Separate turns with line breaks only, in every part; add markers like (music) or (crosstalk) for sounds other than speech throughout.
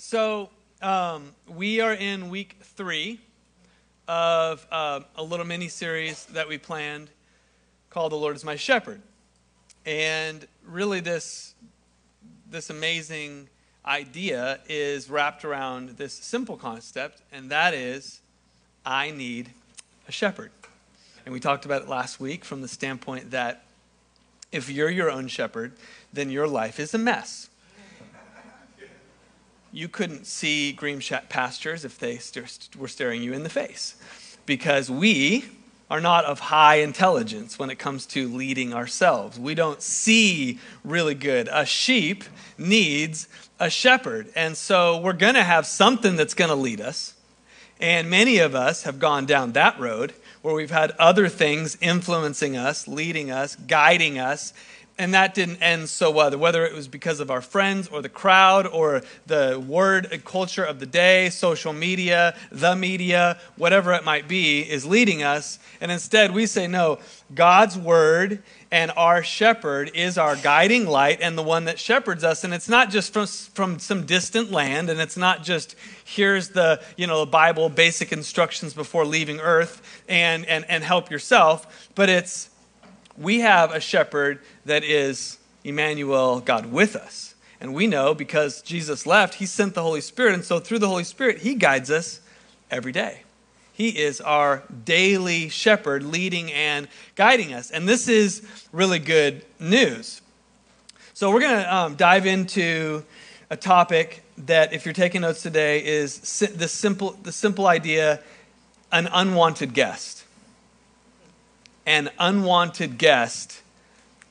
So um, we are in week three of uh, a little mini series that we planned called "The Lord Is My Shepherd," and really this this amazing idea is wrapped around this simple concept, and that is, I need a shepherd. And we talked about it last week from the standpoint that if you're your own shepherd, then your life is a mess you couldn't see green pastures if they were staring you in the face. Because we are not of high intelligence when it comes to leading ourselves. We don't see really good. A sheep needs a shepherd. And so we're going to have something that's going to lead us. And many of us have gone down that road where we've had other things influencing us, leading us, guiding us, and that didn't end so well. Whether it was because of our friends or the crowd or the word and culture of the day, social media, the media, whatever it might be, is leading us. And instead, we say, no, God's word and our shepherd is our guiding light and the one that shepherds us. And it's not just from, from some distant land, and it's not just here's the, you know, the Bible basic instructions before leaving earth and, and, and help yourself, but it's we have a shepherd that is Emmanuel, God with us. And we know because Jesus left, he sent the Holy Spirit. And so through the Holy Spirit, he guides us every day. He is our daily shepherd, leading and guiding us. And this is really good news. So we're going to um, dive into a topic that, if you're taking notes today, is the simple, the simple idea an unwanted guest an unwanted guest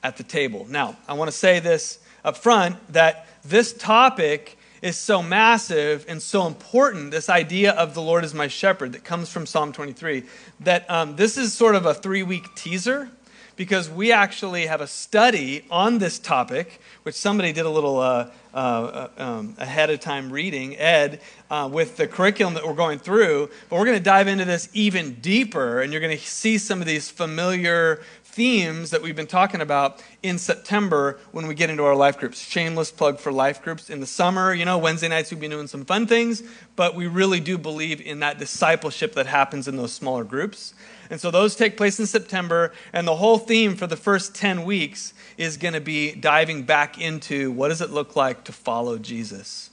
at the table. Now, I want to say this up front that this topic is so massive and so important, this idea of the Lord is my shepherd that comes from Psalm 23, that um, this is sort of a three week teaser because we actually have a study on this topic, which somebody did a little uh, uh, uh, um, ahead of time reading, Ed, uh, with the curriculum that we're going through. But we're going to dive into this even deeper, and you're going to see some of these familiar themes that we've been talking about in September when we get into our life groups. Shameless plug for life groups. In the summer, you know, Wednesday nights we've been doing some fun things, but we really do believe in that discipleship that happens in those smaller groups. And so those take place in September, and the whole theme for the first 10 weeks is going to be diving back into what does it look like to follow Jesus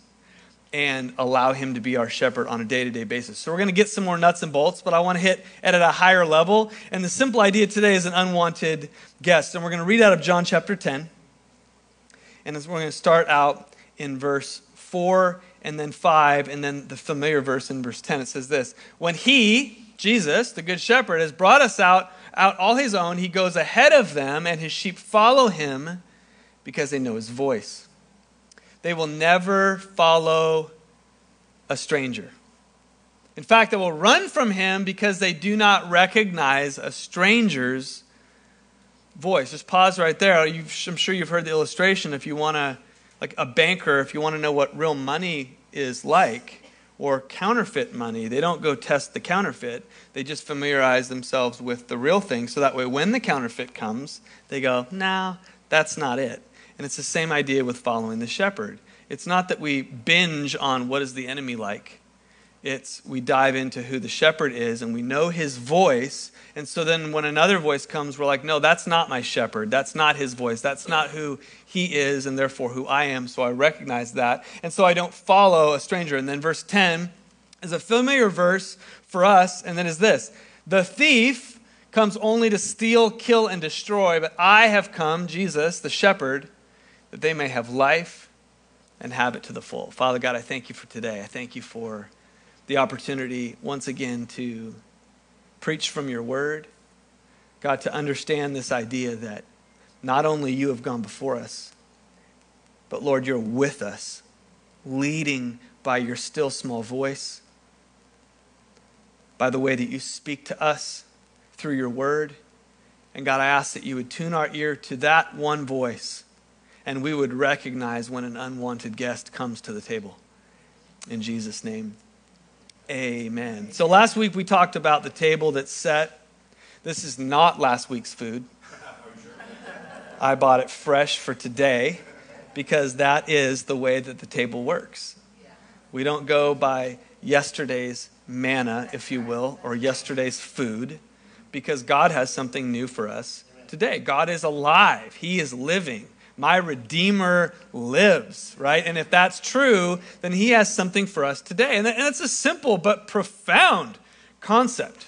and allow him to be our shepherd on a day-to-day basis. So we're going to get some more nuts and bolts, but I want to hit at a higher level. And the simple idea today is an unwanted guest. And we're going to read out of John chapter 10. And we're going to start out in verse 4 and then 5 and then the familiar verse in verse 10 it says this when he Jesus, the good shepherd, has brought us out, out all his own. He goes ahead of them, and his sheep follow him because they know his voice. They will never follow a stranger. In fact, they will run from him because they do not recognize a stranger's voice. Just pause right there. You've, I'm sure you've heard the illustration. If you want to, like a banker, if you want to know what real money is like, or counterfeit money. They don't go test the counterfeit. They just familiarize themselves with the real thing. So that way, when the counterfeit comes, they go, no, that's not it. And it's the same idea with following the shepherd. It's not that we binge on what is the enemy like. It's we dive into who the shepherd is and we know his voice. And so then when another voice comes, we're like, no, that's not my shepherd. That's not his voice. That's not who he is and therefore who I am. So I recognize that. And so I don't follow a stranger. And then verse 10 is a familiar verse for us. And then is this The thief comes only to steal, kill, and destroy. But I have come, Jesus, the shepherd, that they may have life and have it to the full. Father God, I thank you for today. I thank you for the opportunity once again to preach from your word. God, to understand this idea that not only you have gone before us, but Lord, you're with us, leading by your still small voice, by the way that you speak to us through your word. And God, I ask that you would tune our ear to that one voice and we would recognize when an unwanted guest comes to the table. In Jesus' name. Amen. So last week we talked about the table that's set. This is not last week's food. I bought it fresh for today because that is the way that the table works. We don't go by yesterday's manna, if you will, or yesterday's food, because God has something new for us today. God is alive, He is living. My Redeemer lives, right? And if that's true, then He has something for us today. And it's a simple but profound concept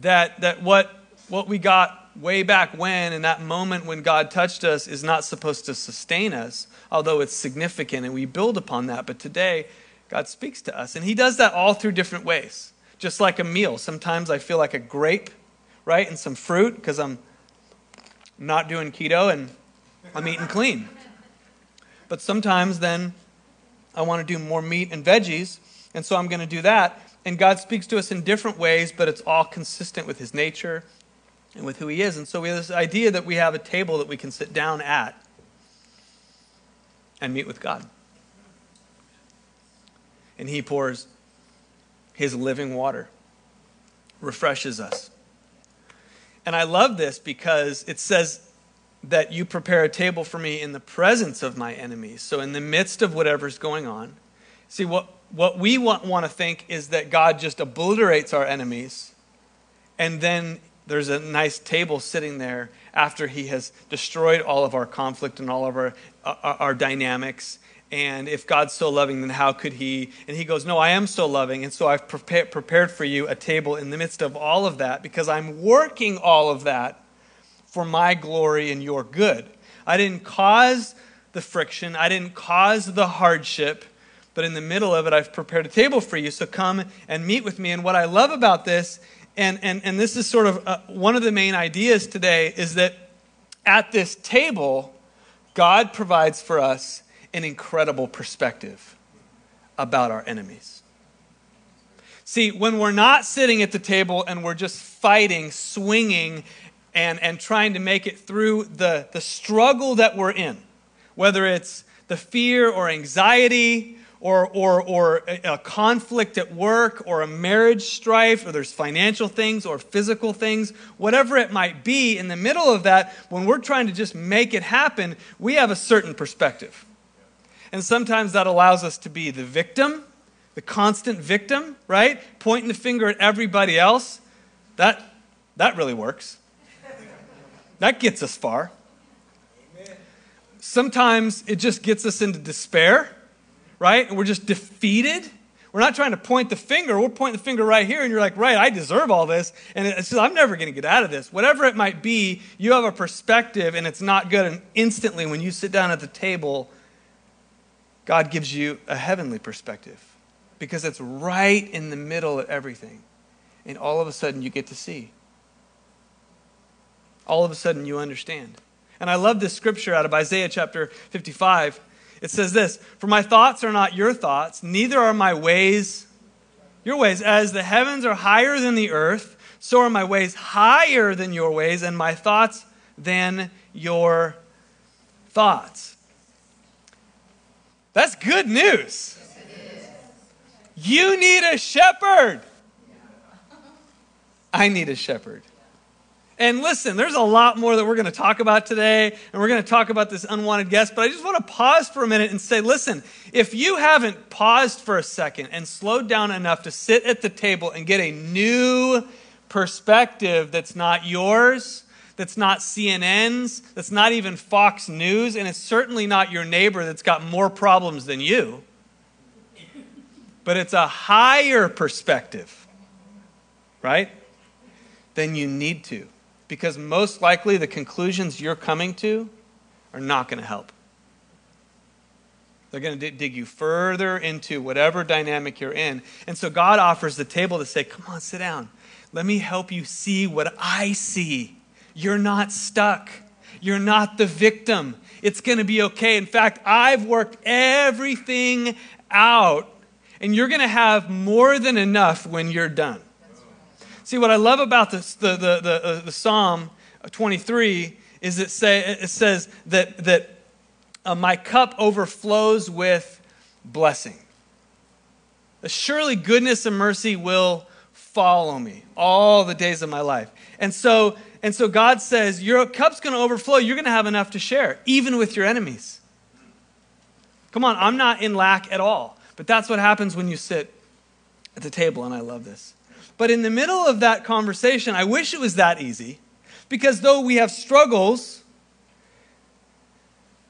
that, that what, what we got way back when, in that moment when God touched us, is not supposed to sustain us, although it's significant and we build upon that. But today, God speaks to us. And He does that all through different ways, just like a meal. Sometimes I feel like a grape, right? And some fruit because I'm not doing keto and I'm eating clean. But sometimes then I want to do more meat and veggies, and so I'm going to do that. And God speaks to us in different ways, but it's all consistent with His nature and with who He is. And so we have this idea that we have a table that we can sit down at and meet with God. And He pours His living water, refreshes us. And I love this because it says that you prepare a table for me in the presence of my enemies. So, in the midst of whatever's going on, see, what, what we want, want to think is that God just obliterates our enemies, and then there's a nice table sitting there after he has destroyed all of our conflict and all of our, our, our dynamics. And if God's so loving, then how could he? And he goes, No, I am so loving. And so I've prepared for you a table in the midst of all of that because I'm working all of that for my glory and your good. I didn't cause the friction, I didn't cause the hardship, but in the middle of it, I've prepared a table for you. So come and meet with me. And what I love about this, and, and, and this is sort of uh, one of the main ideas today, is that at this table, God provides for us an incredible perspective about our enemies. See, when we're not sitting at the table and we're just fighting, swinging, and, and trying to make it through the, the struggle that we're in, whether it's the fear or anxiety or, or, or a conflict at work or a marriage strife or there's financial things or physical things, whatever it might be, in the middle of that, when we're trying to just make it happen, we have a certain perspective. And sometimes that allows us to be the victim, the constant victim, right? Pointing the finger at everybody else. That, that really works. That gets us far. Sometimes it just gets us into despair, right? And we're just defeated. We're not trying to point the finger. We're pointing the finger right here, and you're like, right, I deserve all this. And it's just, I'm never going to get out of this. Whatever it might be, you have a perspective, and it's not good. And instantly, when you sit down at the table, God gives you a heavenly perspective because it's right in the middle of everything. And all of a sudden, you get to see all of a sudden you understand. And I love this scripture out of Isaiah chapter 55. It says this For my thoughts are not your thoughts, neither are my ways your ways. As the heavens are higher than the earth, so are my ways higher than your ways, and my thoughts than your thoughts. That's good news. You need a shepherd. I need a shepherd. And listen, there's a lot more that we're going to talk about today, and we're going to talk about this unwanted guest, but I just want to pause for a minute and say, listen, if you haven't paused for a second and slowed down enough to sit at the table and get a new perspective that's not yours, that's not CNN's, that's not even Fox News, and it's certainly not your neighbor that's got more problems than you, but it's a higher perspective, right? Then you need to because most likely the conclusions you're coming to are not going to help. They're going to dig you further into whatever dynamic you're in. And so God offers the table to say, Come on, sit down. Let me help you see what I see. You're not stuck. You're not the victim. It's going to be okay. In fact, I've worked everything out, and you're going to have more than enough when you're done. See, what I love about this, the, the, the, uh, the Psalm 23 is it, say, it says that, that uh, my cup overflows with blessing. Surely goodness and mercy will follow me all the days of my life. And so, and so God says, Your cup's going to overflow. You're going to have enough to share, even with your enemies. Come on, I'm not in lack at all. But that's what happens when you sit at the table, and I love this. But in the middle of that conversation, I wish it was that easy, because though we have struggles,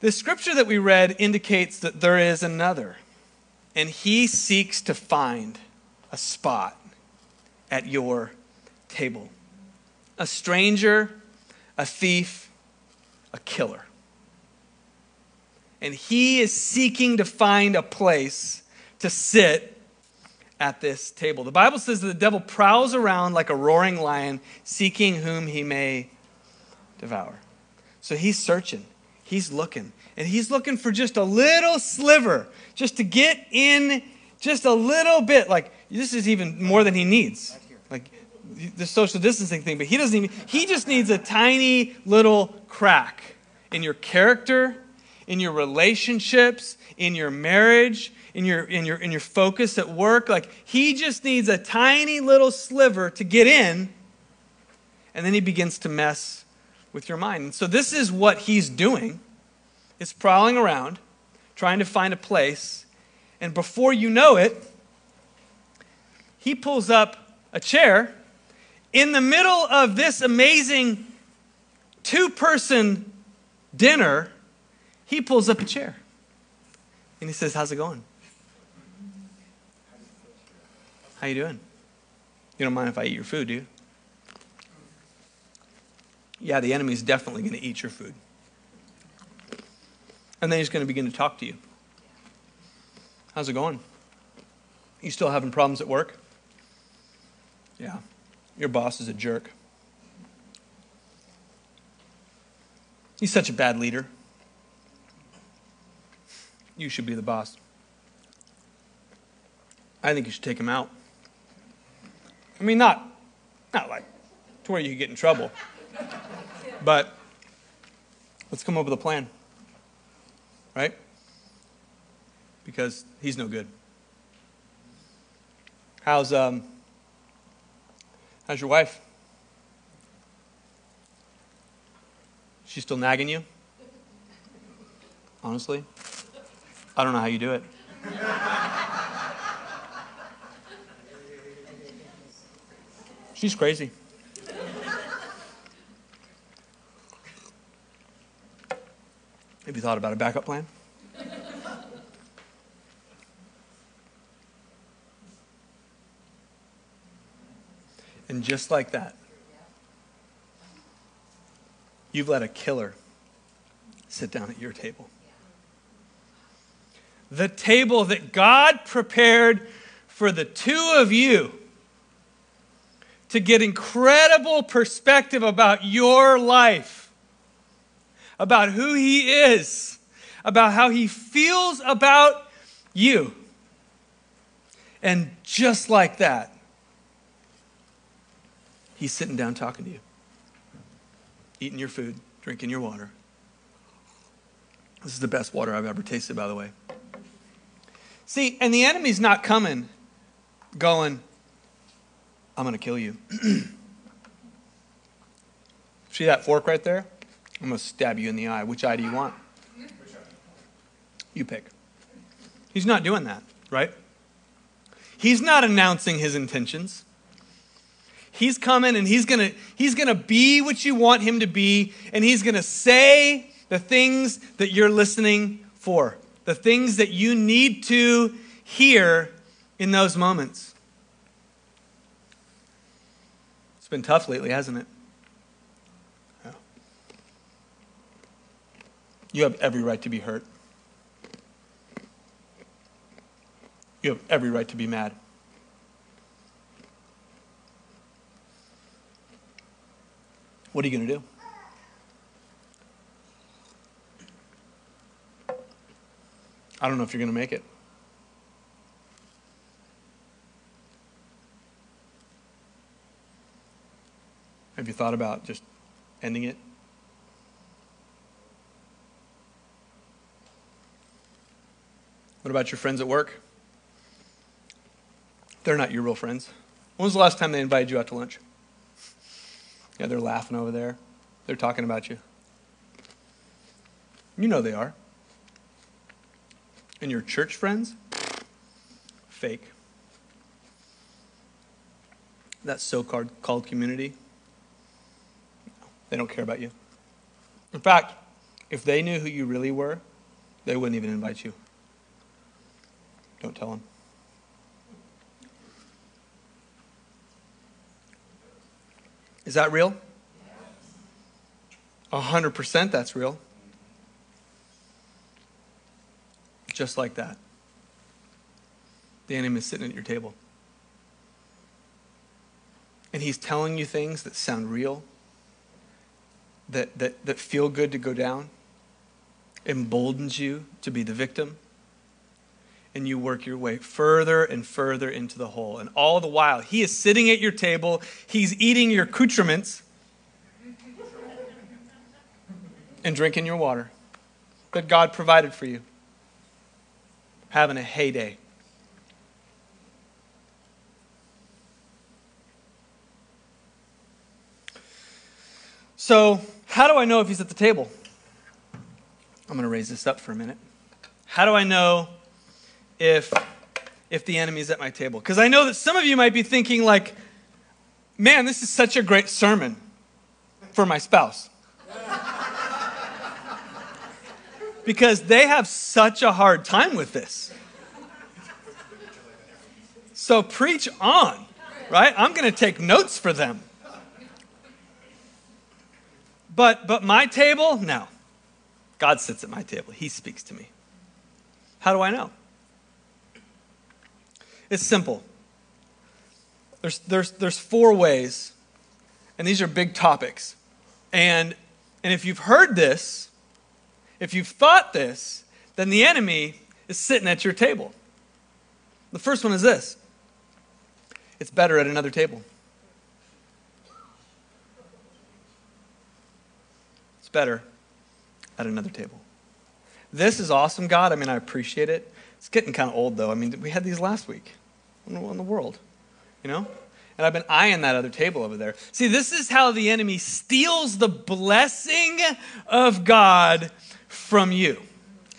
the scripture that we read indicates that there is another, and he seeks to find a spot at your table. A stranger, a thief, a killer. And he is seeking to find a place to sit at this table. The Bible says that the devil prowls around like a roaring lion, seeking whom he may devour. So he's searching, he's looking, and he's looking for just a little sliver, just to get in just a little bit. Like, this is even more than he needs. Like, the social distancing thing, but he doesn't even, he just needs a tiny little crack in your character, in your relationships, in your marriage, in your, in your, in your focus at work. Like, he just needs a tiny little sliver to get in, and then he begins to mess with your mind. And so, this is what he's doing is prowling around, trying to find a place, and before you know it, he pulls up a chair in the middle of this amazing two person dinner. He pulls up a chair and he says, How's it going? How you doing? You don't mind if I eat your food, do you? Yeah, the enemy's definitely going to eat your food. And then he's going to begin to talk to you. How's it going? You still having problems at work? Yeah. Your boss is a jerk. He's such a bad leader. You should be the boss. I think you should take him out. I mean, not, not like to where you could get in trouble, but let's come up with a plan, right? Because he's no good. How's um? How's your wife? She's still nagging you? Honestly, I don't know how you do it. She's crazy. Have you thought about a backup plan? and just like that, you've let a killer sit down at your table. The table that God prepared for the two of you to get incredible perspective about your life, about who He is, about how He feels about you. And just like that, He's sitting down talking to you, eating your food, drinking your water. This is the best water I've ever tasted, by the way. See, and the enemy's not coming going, I'm going to kill you. (clears throat) See that fork right there? I'm going to stab you in the eye. Which eye do you want? You pick. He's not doing that, right? He's not announcing his intentions. He's coming and he's going to he's going to be what you want him to be and he's going to say the things that you're listening for. The things that you need to hear in those moments. It's been tough lately, hasn't it? Yeah. You have every right to be hurt. You have every right to be mad. What are you going to do? I don't know if you're going to make it. Have you thought about just ending it? What about your friends at work? They're not your real friends. When was the last time they invited you out to lunch? Yeah, they're laughing over there. They're talking about you. You know they are. And your church friends? fake. That so called community, they don't care about you. In fact, if they knew who you really were, they wouldn't even invite you. Don't tell them. Is that real? A hundred percent that's real. Just like that. The enemy is sitting at your table. And he's telling you things that sound real, that, that, that feel good to go down, emboldens you to be the victim and you work your way further and further into the hole. And all the while, he is sitting at your table, he's eating your accoutrements and drinking your water that God provided for you, having a heyday. So, how do I know if he's at the table? I'm going to raise this up for a minute. How do I know if if the enemy's at my table? Because i know that some of you might be thinking like man this is such a great sermon for my spouse. (laughs) Because they have such a hard time with this. So preach on right? I'm going to take notes for them but but my table no god sits at my table he speaks to me how do i know it's simple. There's, there's, there's four ways, and these are big topics. And, and if you've heard this, if you've thought this, then the enemy is sitting at your table. The first one is this it's better at another table. It's better at another table. This is awesome, God. I mean, I appreciate it. It's getting kind of old, though. I mean, we had these last week. What in the world? You know? And I've been eyeing that other table over there. See, this is how the enemy steals the blessing of God from you.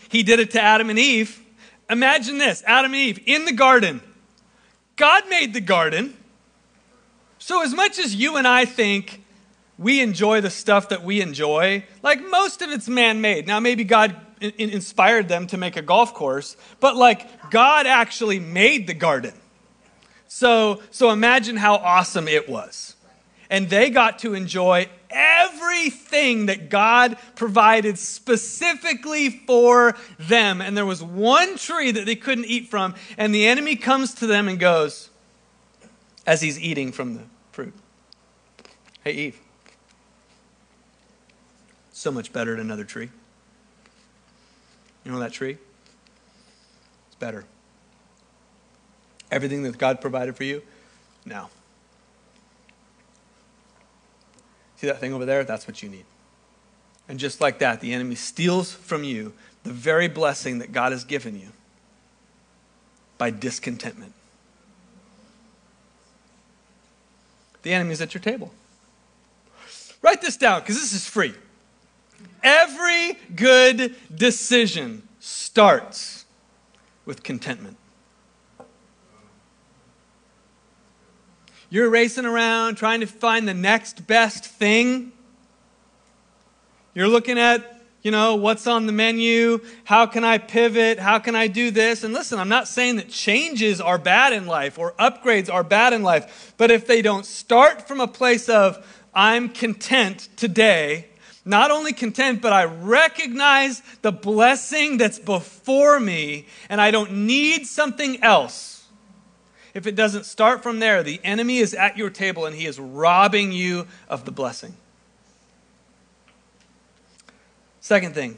He did it to Adam and Eve. Imagine this Adam and Eve in the garden. God made the garden. So, as much as you and I think we enjoy the stuff that we enjoy, like most of it's man made. Now, maybe God inspired them to make a golf course, but like God actually made the garden. So, so imagine how awesome it was. And they got to enjoy everything that God provided specifically for them. And there was one tree that they couldn't eat from, and the enemy comes to them and goes, as he's eating from the fruit, Hey, Eve, so much better than another tree. You know that tree? It's better. Everything that God provided for you? No. See that thing over there? That's what you need. And just like that, the enemy steals from you the very blessing that God has given you by discontentment. The enemy is at your table. Write this down because this is free. Every good decision starts with contentment. You're racing around trying to find the next best thing. You're looking at, you know, what's on the menu? How can I pivot? How can I do this? And listen, I'm not saying that changes are bad in life or upgrades are bad in life, but if they don't start from a place of, I'm content today, not only content, but I recognize the blessing that's before me, and I don't need something else if it doesn't start from there, the enemy is at your table and he is robbing you of the blessing. Second thing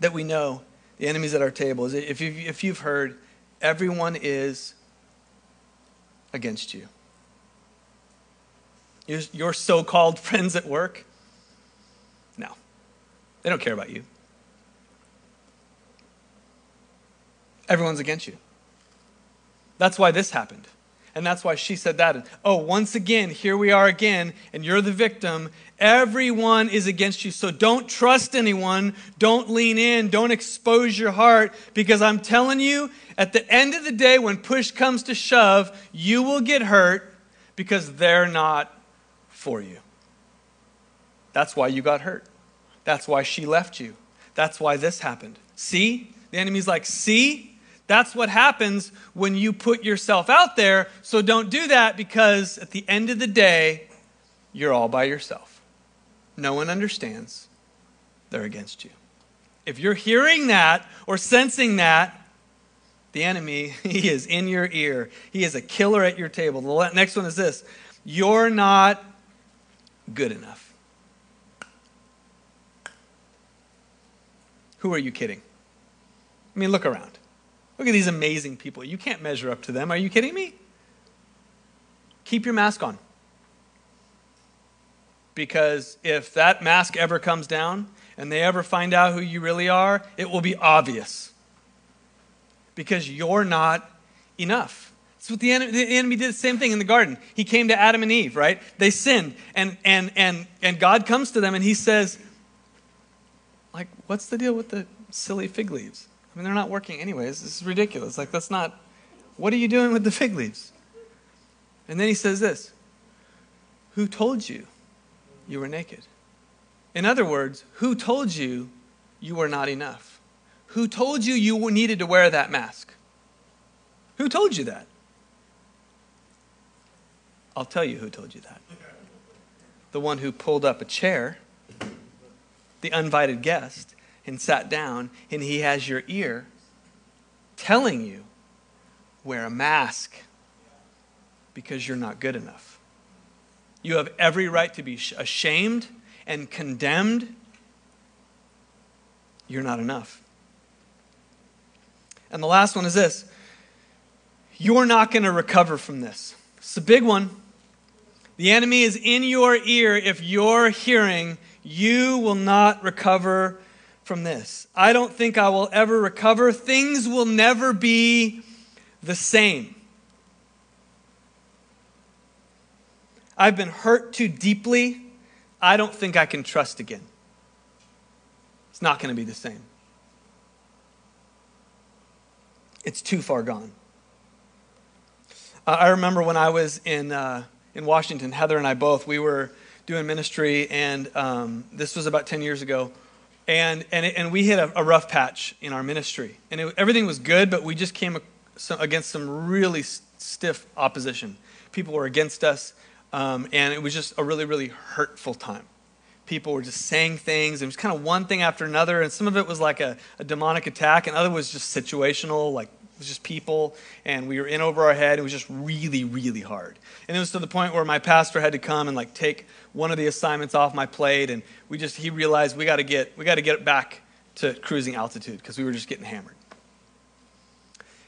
that we know the enemy's at our table is if you've, if you've heard, everyone is against you. Your, your so called (laughs) friends at work, they don't care about you. Everyone's against you. That's why this happened. And that's why she said that. Oh, once again, here we are again, and you're the victim. Everyone is against you. So don't trust anyone. Don't lean in. Don't expose your heart because I'm telling you, at the end of the day, when push comes to shove, you will get hurt because they're not for you. That's why you got hurt. That's why she left you. That's why this happened. See? The enemy's like, see? That's what happens when you put yourself out there. So don't do that because at the end of the day, you're all by yourself. No one understands. They're against you. If you're hearing that or sensing that, the enemy, (laughs) he is in your ear. He is a killer at your table. The next one is this you're not good enough. Who are you kidding? I mean, look around. Look at these amazing people. You can't measure up to them. Are you kidding me? Keep your mask on. Because if that mask ever comes down and they ever find out who you really are, it will be obvious. Because you're not enough. That's what the enemy, the enemy did the same thing in the garden. He came to Adam and Eve, right? They sinned, and and and and God comes to them and he says, like, what's the deal with the silly fig leaves? I mean, they're not working anyways. This is ridiculous. Like, that's not, what are you doing with the fig leaves? And then he says this Who told you you were naked? In other words, who told you you were not enough? Who told you you needed to wear that mask? Who told you that? I'll tell you who told you that. The one who pulled up a chair, the uninvited guest, and sat down, and he has your ear telling you, wear a mask because you're not good enough. You have every right to be ashamed and condemned. You're not enough. And the last one is this you're not going to recover from this. It's a big one. The enemy is in your ear if you're hearing, you will not recover from this. I don't think I will ever recover. Things will never be the same. I've been hurt too deeply. I don't think I can trust again. It's not going to be the same. It's too far gone. Uh, I remember when I was in, uh, in Washington, Heather and I both, we were doing ministry, and um, this was about 10 years ago. And and, it, and we hit a, a, rough patch in our ministry. And it, everything was good but we just came against some really stiff opposition. People were against us um, and it was just a really really hurtful time. People were just saying things and it was kind of one thing after another and some of it was like a, a demonic attack and other was just situational like it was just people and we were in over our head it was just really really hard and it was to the point where my pastor had to come and like take one of the assignments off my plate, and we just he realized we got to get we got to get back to cruising altitude because we were just getting hammered.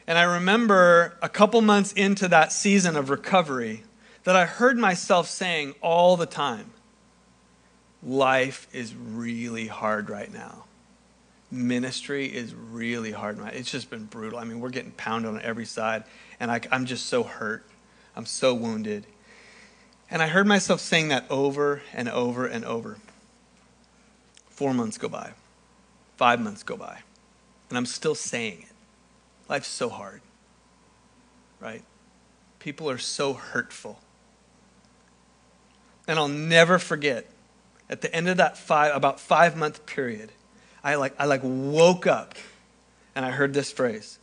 And I remember a couple months into that season of recovery that I heard myself saying all the time, life is really hard right now. Ministry is really hard. It's just been brutal. I mean, we're getting pounded on every side, and I, I'm just so hurt. I'm so wounded. And I heard myself saying that over and over and over. Four months go by, five months go by, and I'm still saying it. Life's so hard, right? People are so hurtful. And I'll never forget at the end of that five, about five month period, I like, I like woke up and I heard this phrase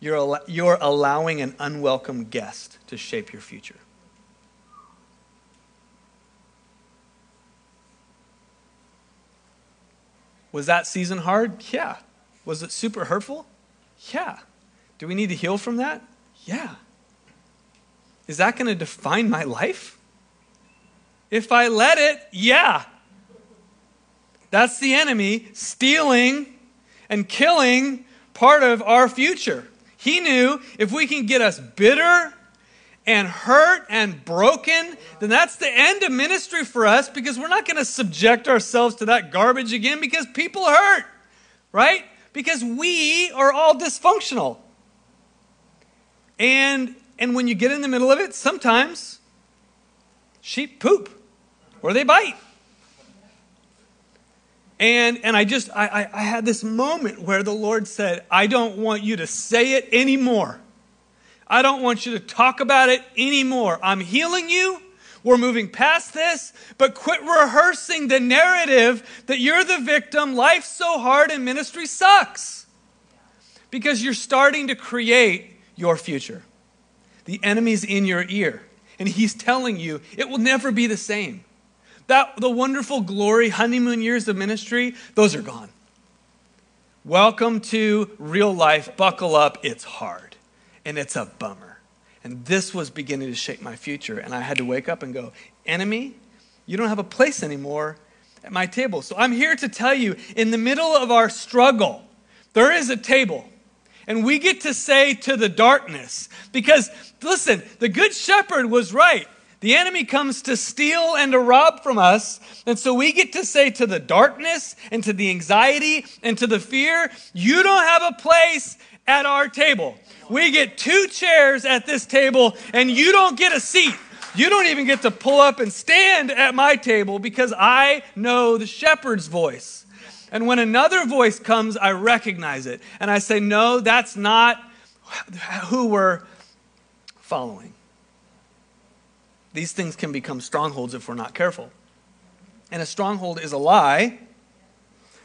you're, you're allowing an unwelcome guest to shape your future. Was that season hard? Yeah. Was it super hurtful? Yeah. Do we need to heal from that? Yeah. Is that going to define my life? If I let it, yeah. That's the enemy stealing and killing part of our future. He knew if we can get us bitter and hurt and broken, then that's the end of ministry for us because we're not going to subject ourselves to that garbage again because people hurt, right? Because we are all dysfunctional. And and when you get in the middle of it, sometimes sheep poop or they bite. And, and I just, I, I, I had this moment where the Lord said, I don't want you to say it anymore. I don't want you to talk about it anymore. I'm healing you. We're moving past this, but quit rehearsing the narrative that you're the victim, life's so hard, and ministry sucks. Because you're starting to create your future. The enemy's in your ear, and he's telling you it will never be the same. That the wonderful glory honeymoon years of ministry, those are gone. Welcome to real life. Buckle up. It's hard and it's a bummer. And this was beginning to shape my future. And I had to wake up and go, Enemy, you don't have a place anymore at my table. So I'm here to tell you in the middle of our struggle, there is a table. And we get to say to the darkness, because listen, the good shepherd was right. The enemy comes to steal and to rob from us. And so we get to say to the darkness and to the anxiety and to the fear, you don't have a place at our table. We get two chairs at this table, and you don't get a seat. You don't even get to pull up and stand at my table because I know the shepherd's voice. And when another voice comes, I recognize it. And I say, no, that's not who we're following. These things can become strongholds if we're not careful. And a stronghold is a lie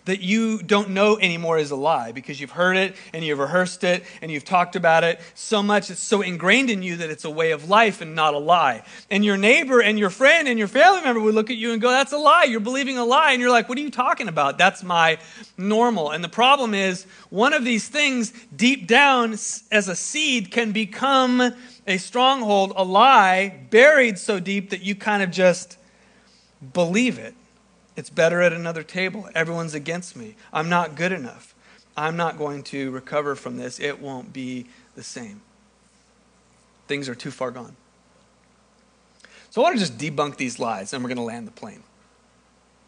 that you don't know anymore is a lie because you've heard it and you've rehearsed it and you've talked about it so much. It's so ingrained in you that it's a way of life and not a lie. And your neighbor and your friend and your family member would look at you and go, That's a lie. You're believing a lie. And you're like, What are you talking about? That's my normal. And the problem is, one of these things deep down as a seed can become a stronghold, a lie buried so deep that you kind of just believe it. It's better at another table. Everyone's against me. I'm not good enough. I'm not going to recover from this. It won't be the same. Things are too far gone. So I want to just debunk these lies, and we're going to land the plane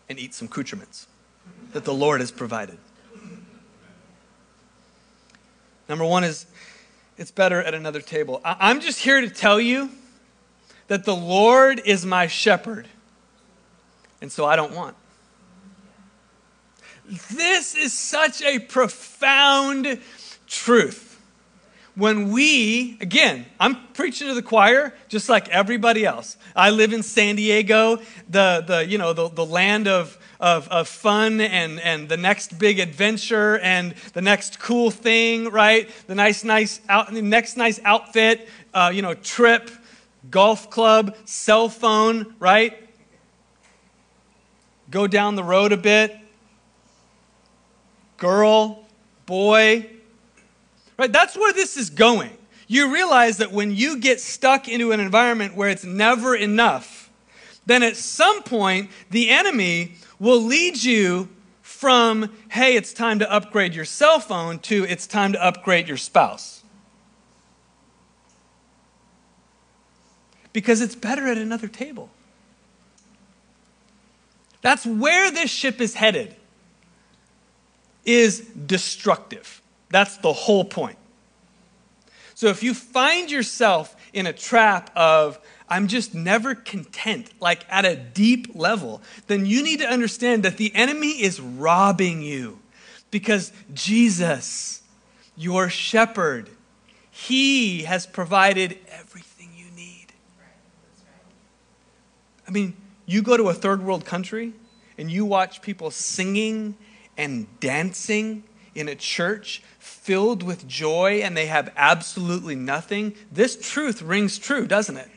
and eat some accoutrements that the Lord has provided. Number one is it's better at another table. I'm just here to tell you that the Lord is my shepherd and so I don't want. This is such a profound truth. When we, again, I'm preaching to the choir just like everybody else. I live in San Diego, the, the, you know, the, the land of, of, of fun and, and the next big adventure and the next cool thing, right? The nice, nice out, the next nice outfit, uh, you know, trip, golf club, cell phone, right? go down the road a bit. Girl, boy. Right? That's where this is going. You realize that when you get stuck into an environment where it's never enough, then at some point the enemy will lead you from, hey, it's time to upgrade your cell phone to it's time to upgrade your spouse. Because it's better at another table. That's where this ship is headed. Is destructive. That's the whole point. So if you find yourself in a trap of I'm just never content, like at a deep level, then you need to understand that the enemy is robbing you because Jesus, your shepherd, he has provided everything you need. I mean, you go to a third world country and you watch people singing and dancing in a church filled with joy and they have absolutely nothing. This truth rings true, doesn't it?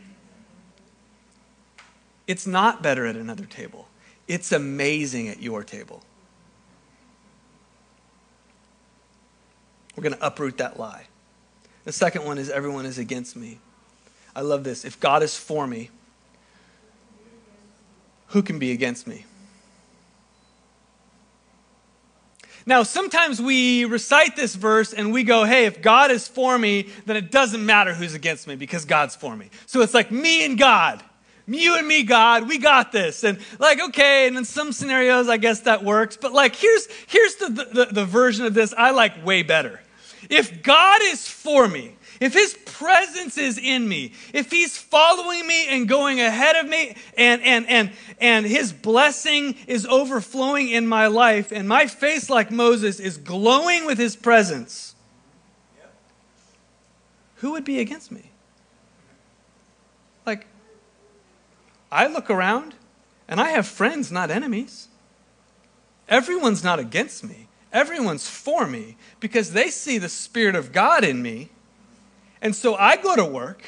It's not better at another table, it's amazing at your table. We're going to uproot that lie. The second one is everyone is against me. I love this. If God is for me, who can be against me? Now, sometimes we recite this verse and we go, hey, if God is for me, then it doesn't matter who's against me because God's for me. So it's like me and God. You and me, God, we got this. And like, okay, and in some scenarios, I guess that works. But like, here's, here's the, the, the version of this I like way better. If God is for me, if his presence is in me, if he's following me and going ahead of me, and, and, and, and his blessing is overflowing in my life, and my face, like Moses, is glowing with his presence, who would be against me? Like, I look around and I have friends, not enemies. Everyone's not against me. Everyone's for me because they see the Spirit of God in me and so I go to work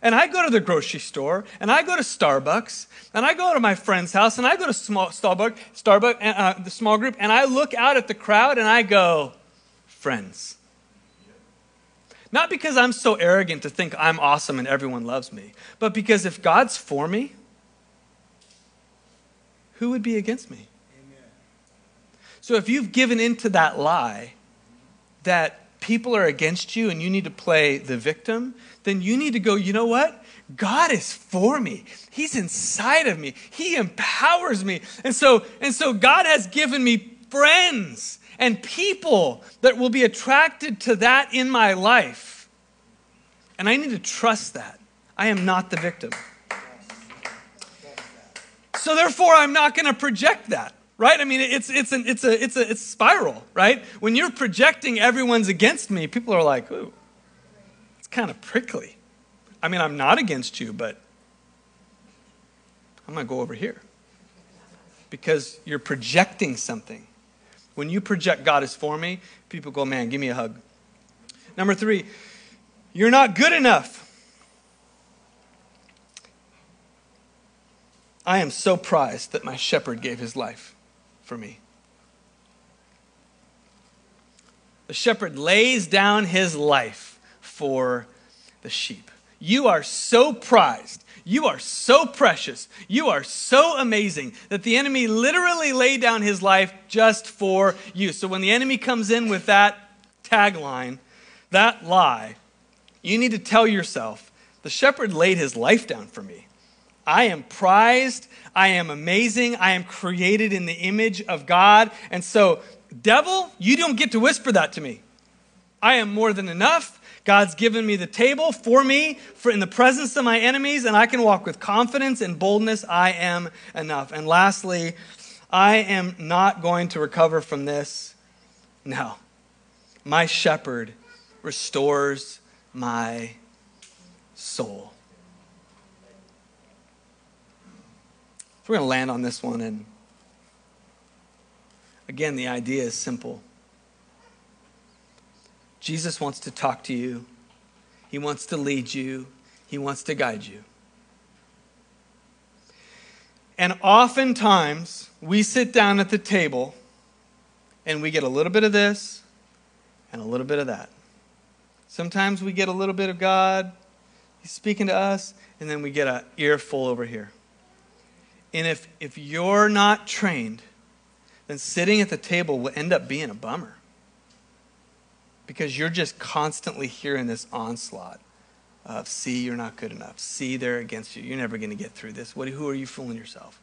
and I go to the grocery store and I go to Starbucks and I go to my friend's house and I go to small Starbucks, Starbucks, uh, the small group, and I look out at the crowd and I go, friends. Not because I'm so arrogant to think I'm awesome and everyone loves me, but because if God's for me, who would be against me? Amen. So if you've given into that lie that people are against you and you need to play the victim, then you need to go, you know what? God is for me. He's inside of me. He empowers me. And so, and so God has given me friends and people that will be attracted to that in my life. And I need to trust that. I am not the victim. So therefore, I'm not going to project that right? I mean, it's, it's, an, it's, a, it's, a, it's spiral, right? When you're projecting everyone's against me, people are like, ooh, it's kind of prickly. I mean, I'm not against you, but I'm going to go over here because you're projecting something. When you project God is for me, people go, man, give me a hug. Number three, you're not good enough. I am so prized that my shepherd gave his life for me. The shepherd lays down his life for the sheep. You are so prized. You are so precious. You are so amazing that the enemy literally laid down his life just for you. So when the enemy comes in with that tagline, that lie, you need to tell yourself the shepherd laid his life down for me. I am prized. I am amazing. I am created in the image of God. And so, devil, you don't get to whisper that to me. I am more than enough. God's given me the table for me for in the presence of my enemies, and I can walk with confidence and boldness. I am enough. And lastly, I am not going to recover from this. No. My shepherd restores my soul. So we're going to land on this one. And again, the idea is simple Jesus wants to talk to you, He wants to lead you, He wants to guide you. And oftentimes, we sit down at the table and we get a little bit of this and a little bit of that. Sometimes we get a little bit of God, He's speaking to us, and then we get an earful over here. And if, if you're not trained, then sitting at the table will end up being a bummer. Because you're just constantly hearing this onslaught of, see, you're not good enough. See, they're against you. You're never going to get through this. What, who are you fooling yourself?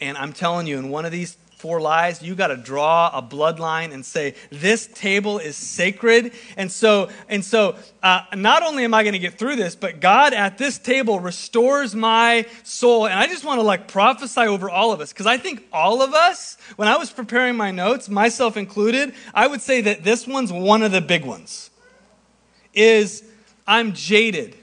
And I'm telling you, in one of these four lies, you got to draw a bloodline and say, this table is sacred. And so, and so uh, not only am I going to get through this, but God at this table restores my soul. And I just want to like prophesy over all of us because I think all of us, when I was preparing my notes, myself included, I would say that this one's one of the big ones. Is I'm jaded.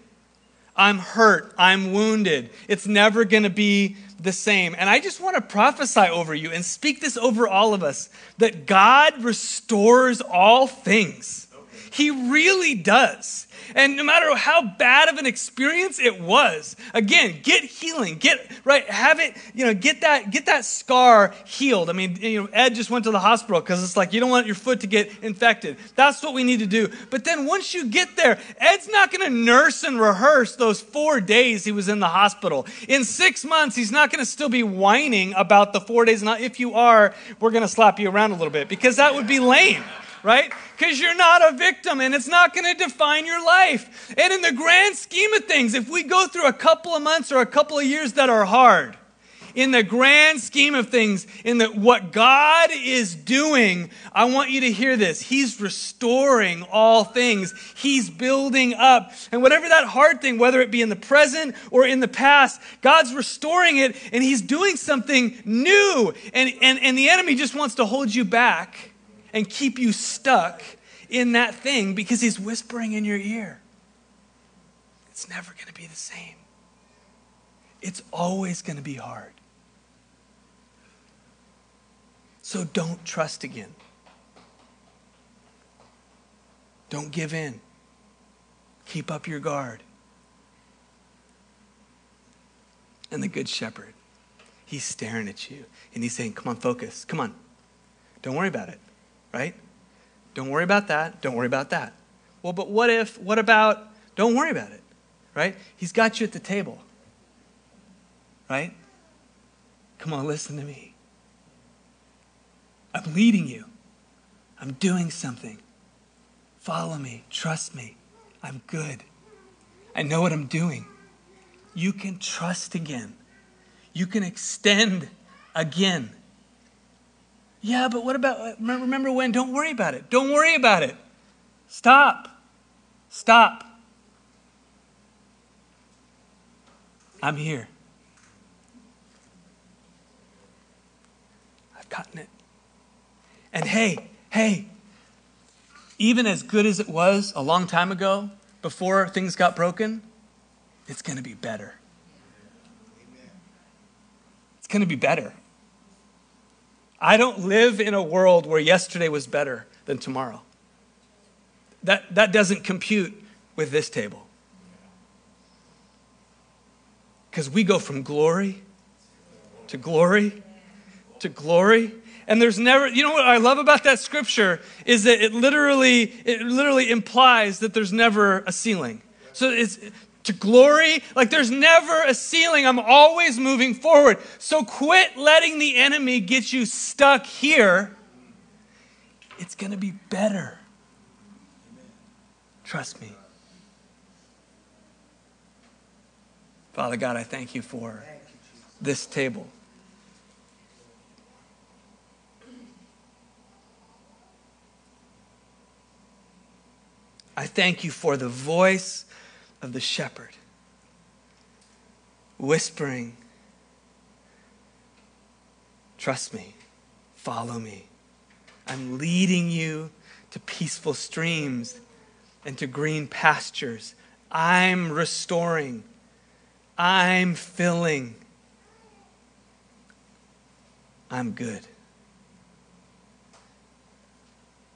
I'm hurt. I'm wounded. It's never going to be the same. And I just want to prophesy over you and speak this over all of us that God restores all things. He really does. And no matter how bad of an experience it was, again, get healing, get right, have it, you know, get that, get that scar healed. I mean, you know, Ed just went to the hospital because it's like you don't want your foot to get infected. That's what we need to do. But then once you get there, Ed's not going to nurse and rehearse those four days he was in the hospital. In six months, he's not going to still be whining about the four days. And if you are, we're going to slap you around a little bit because that would be lame right? Because you're not a victim and it's not going to define your life. And in the grand scheme of things, if we go through a couple of months or a couple of years that are hard, in the grand scheme of things, in the, what God is doing, I want you to hear this. He's restoring all things, He's building up. And whatever that hard thing, whether it be in the present or in the past, God's restoring it and He's doing something new. And, and, and the enemy just wants to hold you back and keep you stuck in that thing because He's whispering in your ear. It's never going to be the same. It's always going to be hard. So don't trust again. Don't give in. Keep up your guard. And the Good Shepherd, he's staring at you and he's saying, Come on, focus. Come on. Don't worry about it, right? Don't worry about that. Don't worry about that. Well, but what if, what about, don't worry about it, right? He's got you at the table right? Come on, listen to me. I'm leading you. I'm doing something. Follow me. Trust me. I'm good. I know what I'm doing. You can trust again. You can extend again. Yeah, but what about, remember when? Don't worry about it. Don't worry about it. Stop. Stop. I'm here. I've gotten it. And hey, hey, even as good as it was a long time ago, before things got broken, it's going to be better. It's going to be better. I don't live in a world where yesterday was better than tomorrow. That, that doesn't compute with this table. Because we go from glory to glory to glory. And there's never, you know what I love about that scripture is that it literally, it literally implies that there's never a ceiling. So it's to glory, like there's never a ceiling. I'm always moving forward. So quit letting the enemy get you stuck here. It's going to be better. Trust me. Father God, I thank you for this table. I thank you for the voice of the shepherd whispering, Trust me, follow me. I'm leading you to peaceful streams and to green pastures. I'm restoring, I'm filling. I'm good.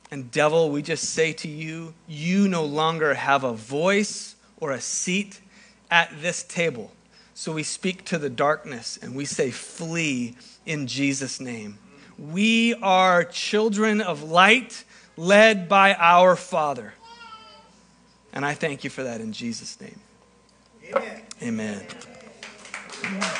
And, devil, we just say to you, you no longer have a voice or a seat at this table. So we speak to the darkness and we say, flee in Jesus' name. We are children of light led by our Father. And I thank you for that in Jesus' name. Amen. Amen. Amen.